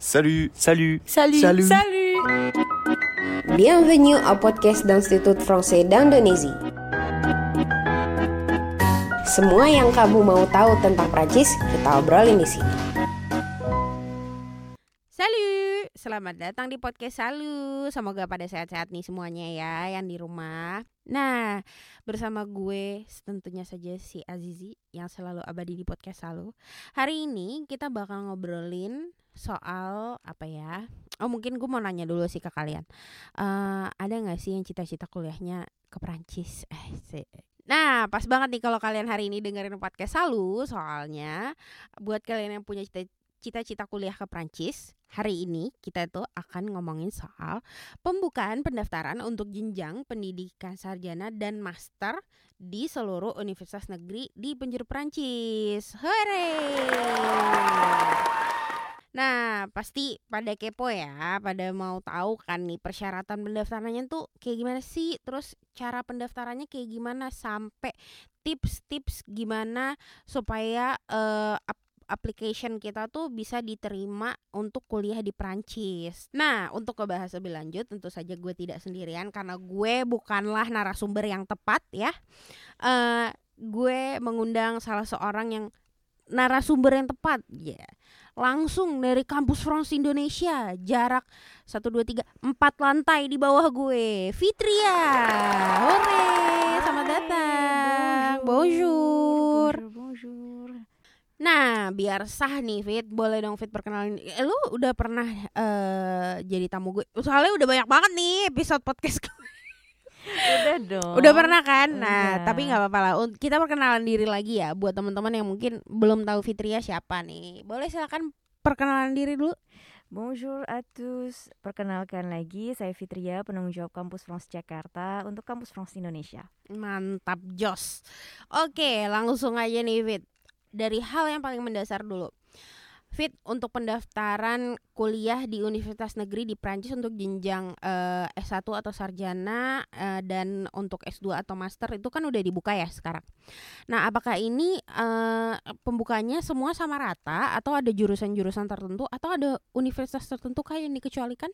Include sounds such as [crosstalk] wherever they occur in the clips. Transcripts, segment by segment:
Salut Salut Salut Salut. Salut Bienvenue au podcast d'Institut Français d'Indonésie. Semua yang kamu mau tahu tentang Prancis, kita obrolin di sini. Selamat datang di podcast Salu. Semoga pada sehat-sehat nih semuanya ya Yang di rumah. Nah bersama gue tentunya saja si Azizi Yang selalu abadi di podcast Salu. Hari ini kita bakal ngobrolin soal apa ya? Oh mungkin gue mau nanya dulu sih ke kalian. Eh, Ada gak sih yang cita-cita kuliahnya ke Perancis? Eh, sih. Nah pas banget nih kalau kalian hari ini dengerin podcast Salu Soalnya buat kalian yang punya cita cita-cita kuliah ke Prancis, hari ini kita tuh akan ngomongin soal pembukaan pendaftaran untuk jenjang pendidikan sarjana dan master di seluruh universitas negeri di penjuru Prancis. Hore! Nah, pasti pada kepo ya, pada mau tahu kan nih persyaratan pendaftarannya tuh kayak gimana sih? Terus cara pendaftarannya kayak gimana sampai tips-tips gimana supaya ap- application kita tuh bisa diterima untuk kuliah di Prancis. Nah, untuk ngebahas lebih lanjut tentu saja gue tidak sendirian karena gue bukanlah narasumber yang tepat ya. Eh gue mengundang salah seorang yang narasumber yang tepat ya. Langsung dari kampus France Indonesia, jarak 1 2 3 4 lantai di bawah gue. Fitria. Hore, selamat datang. Bonjour. Bonjour Nah, biar sah nih Fit, boleh dong Fit perkenalin. Eh, lu udah pernah eh jadi tamu gue? Soalnya udah banyak banget nih episode podcast gue. Udah dong Udah pernah kan? Nah, Udah. tapi nggak apa-apa lah. Kita perkenalan diri lagi ya buat teman-teman yang mungkin belum tahu Fitria siapa nih. Boleh silakan perkenalan diri dulu. Bonjour à tous Perkenalkan lagi Saya Fitria Penanggung jawab Kampus France Jakarta Untuk Kampus France Indonesia Mantap Jos. Oke, langsung aja nih Fit. Dari hal yang paling mendasar dulu. Fit untuk pendaftaran kuliah di universitas negeri di Prancis untuk jenjang eh, S1 atau sarjana eh, dan untuk S2 atau master itu kan udah dibuka ya sekarang. Nah, apakah ini eh, pembukanya semua sama rata atau ada jurusan-jurusan tertentu atau ada universitas tertentu kah yang dikecualikan?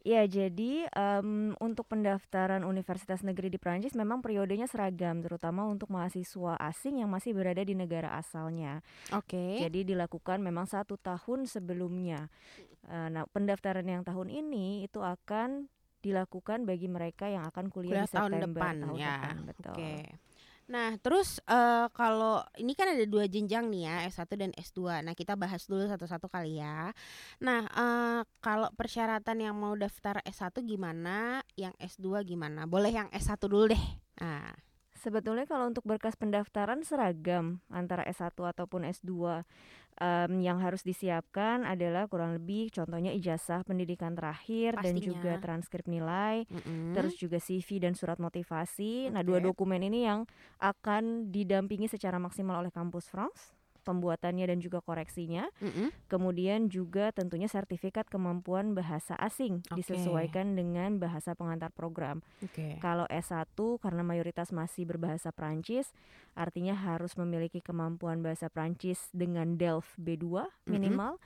Ya jadi em, untuk pendaftaran Universitas Negeri di Prancis memang periodenya seragam terutama untuk mahasiswa asing yang masih berada di negara asalnya. Oke. Jadi dilakukan memang satu tahun sebelumnya. Eh, nah pendaftaran yang tahun ini itu akan dilakukan bagi mereka yang akan kuliah, Kuliah di tahun September depan tahun ya. depan, betul. Oke. Nah, terus eh, kalau ini kan ada dua jenjang nih ya, S1 dan S2. Nah, kita bahas dulu satu-satu kali ya. Nah, eh, kalau persyaratan yang mau daftar S1 gimana, yang S2 gimana? Boleh yang S1 dulu deh. Nah, Sebetulnya kalau untuk berkas pendaftaran seragam antara S1 ataupun S2 Em, yang harus disiapkan adalah kurang lebih contohnya ijazah pendidikan terakhir dan Pastinya. juga transkrip nilai, mm-mm. terus juga CV dan surat motivasi. Nah, dua dokumen ini yang akan didampingi secara maksimal oleh Kampus France, pembuatannya dan juga koreksinya. Mm-mm. Kemudian juga tentunya sertifikat kemampuan bahasa asing Oke. disesuaikan dengan bahasa pengantar program. Oke. Kalau S1 karena mayoritas masih berbahasa Prancis, artinya harus memiliki kemampuan bahasa Prancis dengan DELF B2 minimal.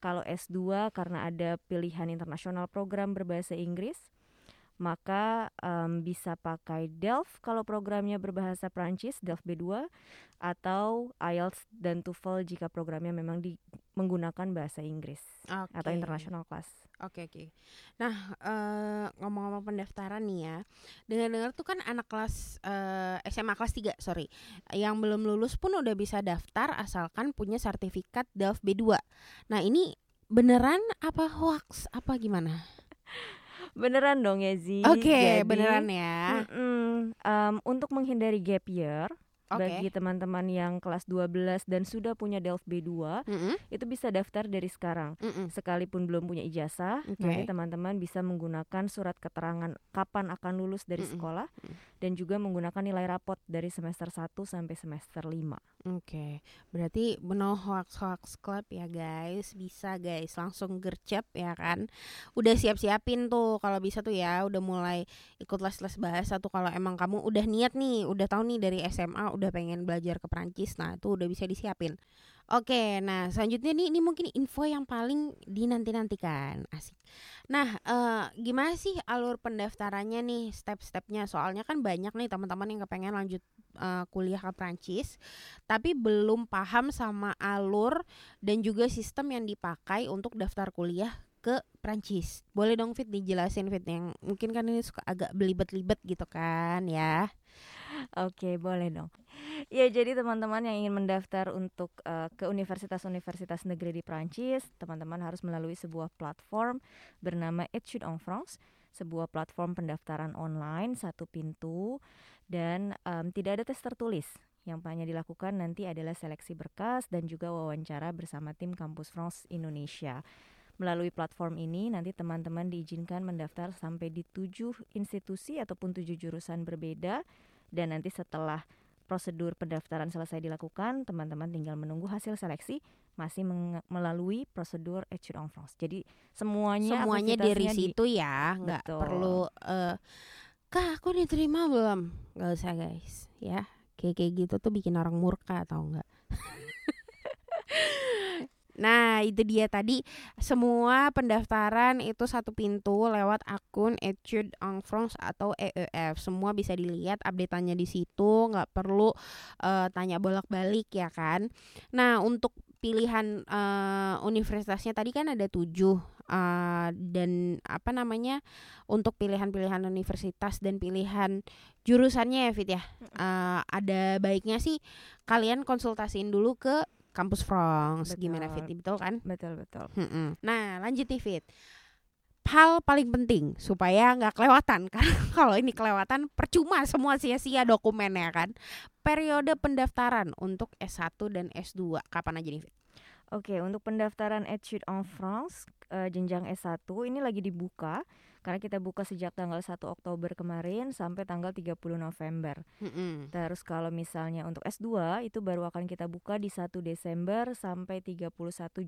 Kalau S2 karena ada pilihan internasional program berbahasa Inggris, maka em, bisa pakai DELF kalau programnya berbahasa Prancis, DELF B2 atau IELTS dan TOEFL jika programnya memang di, menggunakan bahasa Inggris atau Oke. international class. Oke oke. Nah eh, ngomong-ngomong pendaftaran nih ya, dengar-dengar tuh kan anak kelas eh, SMA kelas 3 sorry, yang belum lulus pun udah bisa daftar asalkan punya sertifikat DELF B2. Nah ini beneran apa hoax apa gimana? Beneran dong ya Zi. Oke Jadi, beneran ya. Mm-mm. Em, untuk menghindari gap year Oke. bagi teman-teman yang kelas 12 dan sudah punya DELF B2 Mm-mm, itu bisa daftar dari sekarang. mm-mm. Sekalipun belum punya ijazah, Oke. nanti teman-teman bisa menggunakan surat keterangan kapan akan lulus dari Mm-mm. sekolah Mm. dan juga menggunakan nilai rapot dari semester 1 sampai semester 5. Oke, berarti no hoax hoax club ya guys, bisa guys langsung gercep ya kan. Udah siap-siapin tuh kalau bisa tuh ya, udah mulai ikut les-les bahasa tuh kalau emang kamu udah niat nih, udah tahu nih dari SMA udah pengen belajar ke Prancis, nah itu udah bisa disiapin. Oke, nah selanjutnya nih ini mungkin info yang paling dinanti-nantikan. Asik. Nah, eh, gimana sih alur pendaftarannya nih, step-stepnya? Soalnya kan banyak nih teman-teman yang kepengen lanjut eh, kuliah ke Prancis, tapi belum paham sama alur dan juga sistem yang dipakai untuk daftar kuliah ke Prancis. Boleh dong Fit dijelasin Fit yang mungkin kan ini suka agak belibet-libet gitu kan ya. Oke, boleh dong. Ya, jadi teman-teman yang ingin mendaftar untuk uh, ke universitas-universitas negeri di Prancis, teman-teman harus melalui sebuah platform bernama Etudes en France, sebuah platform pendaftaran online satu pintu dan um, tidak ada tes tertulis. Yang hanya dilakukan nanti adalah seleksi berkas dan juga wawancara bersama tim Kampus France Indonesia. Melalui platform ini nanti teman-teman diizinkan mendaftar sampai di tujuh institusi ataupun tujuh jurusan berbeda dan nanti setelah prosedur pendaftaran selesai dilakukan, teman-teman tinggal menunggu hasil seleksi masih melalui prosedur Etudes en France. Jadi semuanya semuanya dari situ ya, nggak perlu uh, kak aku diterima belum? Gak usah guys, ya kayak kayak gitu tuh bikin orang murka atau enggak? [laughs] Nah, itu dia tadi semua pendaftaran itu satu pintu lewat akun Etude en France atau EEF. Semua bisa dilihat update-nya di situ, nggak perlu uh, tanya bolak-balik ya kan. Nah, untuk pilihan uh, universitasnya tadi kan ada tujuh uh, dan apa namanya untuk pilihan-pilihan universitas dan pilihan jurusannya ya Fit ya uh, ada baiknya sih kalian konsultasiin dulu ke kampus France betul. gimana Fit betul kan betul betul Hmm-mm. nah lanjut nih Fit hal paling penting supaya nggak kelewatan [laughs] karena kalau ini kelewatan percuma semua sia-sia dokumennya kan periode pendaftaran untuk S1 dan S2 kapan aja nih Fit? Oke untuk pendaftaran Etudes en France uh, jenjang S1 ini lagi dibuka karena kita buka sejak tanggal 1 Oktober kemarin sampai tanggal 30 November. Mm-hmm. Terus kalau misalnya untuk S2 itu baru akan kita buka di 1 Desember sampai 31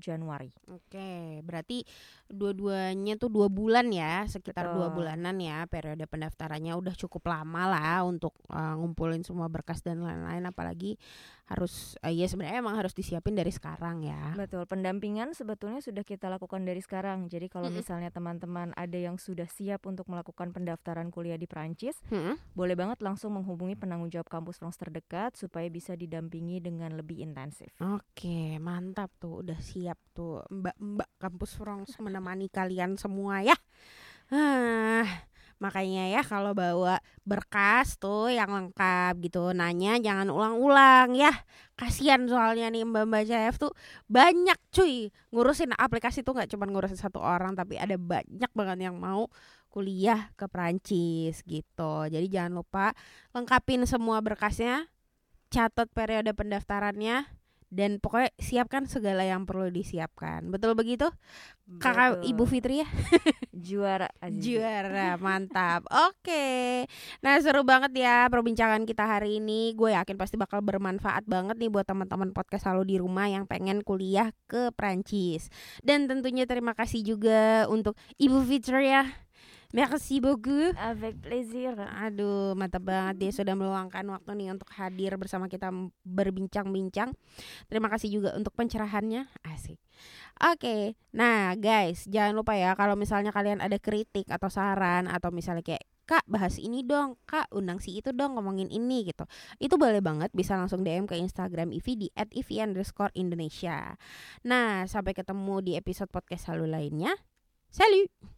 Januari. Oke, berarti dua-duanya tuh dua bulan ya, sekitar dua bulanan ya periode pendaftarannya udah cukup lama lah untuk uh, ngumpulin semua berkas dan lain-lain apalagi harus uh, ya sebenarnya emang harus disiapin dari sekarang ya. Betul, pendampingan sebetulnya sudah kita lakukan dari sekarang. Jadi kalau mm-hmm. misalnya teman-teman ada yang sudah siap untuk melakukan pendaftaran kuliah di Prancis, hmm? boleh banget langsung menghubungi penanggung jawab kampus France terdekat supaya bisa didampingi dengan lebih intensif. Oke, mantap tuh, udah siap tuh Mbak-mbak kampus France [laughs] menemani kalian semua ya. Ah, makanya ya kalau bawa berkas tuh yang lengkap gitu nanya jangan ulang-ulang ya. Kasihan soalnya nih mbak mbak CF tuh banyak cuy. Ngurusin aplikasi tuh nggak cuma ngurusin satu orang tapi ada banyak banget yang mau kuliah ke Prancis gitu. Jadi jangan lupa lengkapin semua berkasnya catat periode pendaftarannya dan pokoknya siapkan segala yang perlu disiapkan. Betul begitu? Kakak Ibu Fitri ya? Juara Azizi. Juara, [laughs] mantap. Oke. Nah, seru banget ya perbincangan kita hari ini. Gue yakin pasti bakal bermanfaat banget nih buat teman-teman podcast selalu di rumah yang pengen kuliah ke Prancis. Dan tentunya terima kasih juga untuk Ibu Fitri ya Merci beaucoup. Avec plaisir. Aduh, mantap banget dia sudah meluangkan waktu nih untuk hadir bersama kita berbincang-bincang. Terima kasih juga untuk pencerahannya. Asik. Oke, okay. nah guys, jangan lupa ya kalau misalnya kalian ada kritik atau saran atau misalnya kayak Kak bahas ini dong, Kak undang si itu dong ngomongin ini gitu. Itu boleh banget bisa langsung DM ke Instagram Ivi di @ivi_indonesia. Nah, sampai ketemu di episode podcast selalu lainnya. Salut!